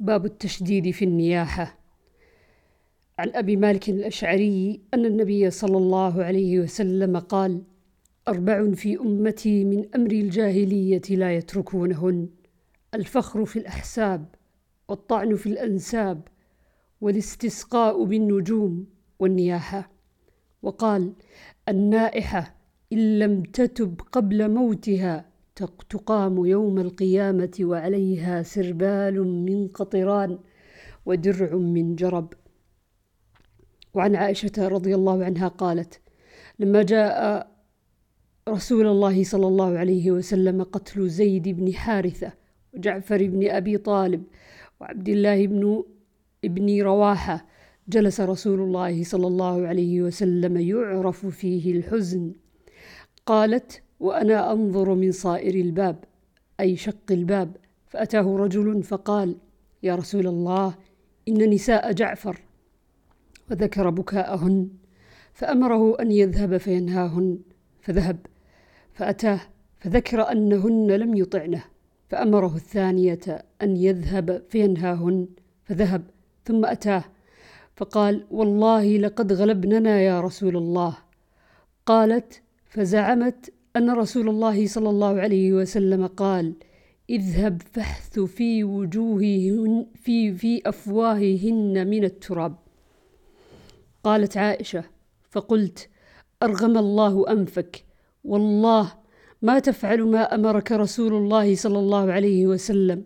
باب التشديد في النياحة. عن أبي مالك الأشعري أن النبي صلى الله عليه وسلم قال: أربع في أمتي من أمر الجاهلية لا يتركونهن الفخر في الأحساب والطعن في الأنساب والاستسقاء بالنجوم والنياحة. وقال النائحة إن لم تتب قبل موتها تقام يوم القيامة وعليها سربال من قطران ودرع من جرب. وعن عائشة رضي الله عنها قالت لما جاء رسول الله صلى الله عليه وسلم قتل زيد بن حارثة وجعفر بن أبي طالب وعبد الله بن ابن رواحة جلس رسول الله صلى الله عليه وسلم يعرف فيه الحزن. قالت وأنا أنظر من صائر الباب أي شق الباب. فأتاه رجل فقال يا رسول الله إن نساء جعفر. وذكر بكاءهن فأمره أن يذهب فينهاهن فذهب. فأتاه فذكر أنهن لم يطعنه فأمره الثانية أن يذهب فينهاهن فذهب. ثم أتاه فقال والله لقد غلبننا يا رسول الله. قالت فزعمت أن رسول الله صلى الله عليه وسلم قال اذهب فاحث في وجوههن في في أفواههن من التراب. قالت عائشة فقلت أرغم الله أنفك والله ما تفعل ما أمرك رسول الله صلى الله عليه وسلم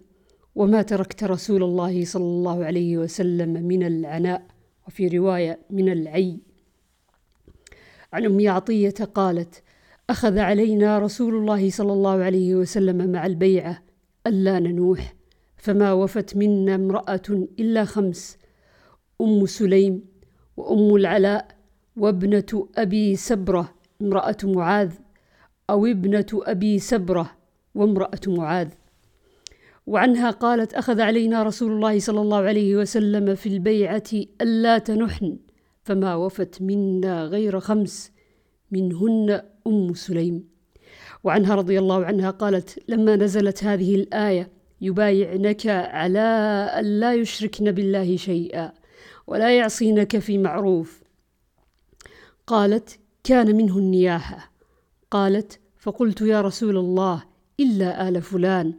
وما تركت رسول الله صلى الله عليه وسلم من العناء. وفي رواية من العي. عن أم عطية قالت أخذ علينا رسول الله صلى الله عليه وسلم مع البيعة ألا ننوح فما وفت منا امرأة إلا خمس أم سليم وأم العلاء وابنة أبي سبرة امرأة معاذ أو ابنة أبي سبرة وامرأة معاذ. وعنها قالت أخذ علينا رسول الله صلى الله عليه وسلم في البيعة ألا تنحن فما وفت منا غير خمس منهن أم سليم. وعنها رضي الله عنها قالت لما نزلت هذه الآية يبايعنك على أن لا يشركن بالله شيئا ولا يعصينك في معروف. قالت كان منه النياحة. قالت فقلت يا رسول الله إلا آل فلان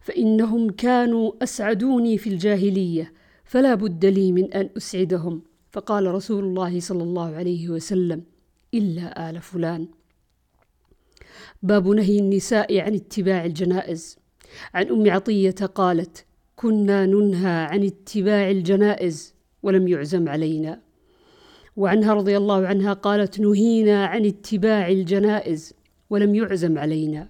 فإنهم كانوا أسعدوني في الجاهلية فلا بد لي من أن أسعدهم. فقال رسول الله صلى الله عليه وسلم إلا آل فلان. باب نهي النساء عن اتباع الجنائز. عن أم عطية قالت كنا ننهى عن اتباع الجنائز ولم يعزم علينا. وعنها رضي الله عنها قالت نهينا عن اتباع الجنائز ولم يعزم علينا.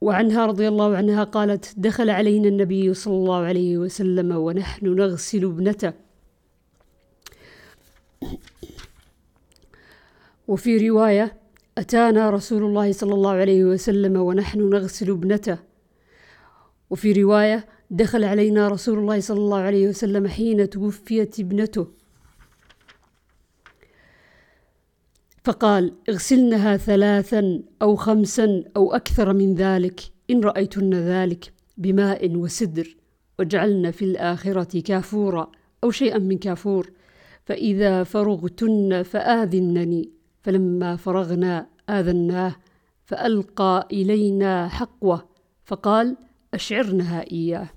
وعنها رضي الله عنها قالت دخل علينا النبي صلى الله عليه وسلم ونحن نغسل ابنته. وفي رواية أتانا رسول الله صلى الله عليه وسلم ونحن نغسل ابنته. وفي رواية دخل علينا رسول الله صلى الله عليه وسلم حين توفيت ابنته. فقال اغسلنها ثلاثا أو خمسا أو أكثر من ذلك. إن رأيتن ذلك بماء وسدر. واجعلن في الآخرة كافورا أو شيئا من كافور. فإذا فرغتن فآذنني. فلما فرغنا آذناه فألقى إلينا حقوة فقال أشعرنها إياه.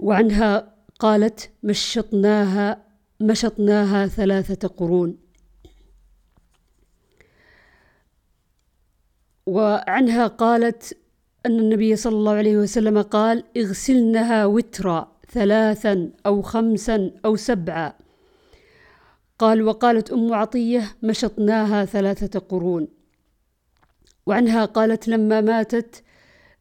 وعنها قالت مشطناها مشطناها ثلاثة قرون. وعنها قالت أن النبي صلى الله عليه وسلم قال اغسلنها وترا ثلاثا أو خمسا أو سبعا. قال وقالت أم عطية مشطناها ثلاثة قرون. وعنها قالت لما ماتت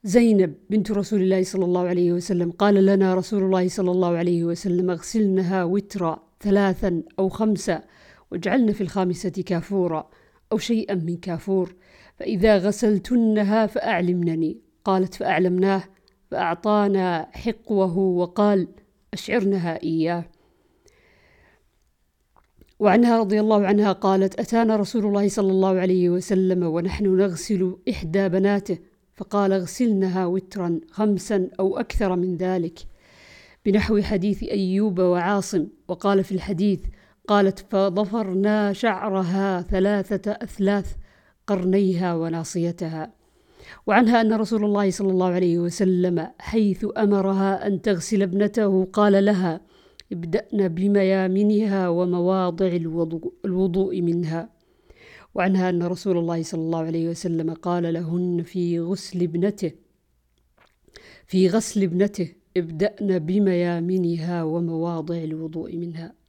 زينب بنت رسول الله صلى الله عليه وسلم قال لنا رسول الله صلى الله عليه وسلم اغسلنها وترا ثلاثا أو خمسة واجعلن في الخامسة كافورا أو شيئا من كافور فإذا غسلتنها فأعلمنني. قالت فأعلمناه فأعطانا حقوه وقال أشعرنها إياه. وعنها رضي الله عنها قالت أتانا رسول الله صلى الله عليه وسلم ونحن نغسل إحدى بناته فقال اغسلنها وترا خمسا أو أكثر من ذلك. بنحو حديث أيوب وعاصم وقال في الحديث قالت فضفرنا شعرها ثلاثة أثلاث قرنيها وناصيتها. وعنها أن رسول الله صلى الله عليه وسلم حيث أمرها أن تغسل ابنته قال لها ابدأن بميامنها ومواضع الوضوء, الوضوء منها. وعنها أن رسول الله صلى الله عليه وسلم قال لهن في غسل ابنته. في غسل ابنته. ابدأن بميامنها ومواضع الوضوء منها.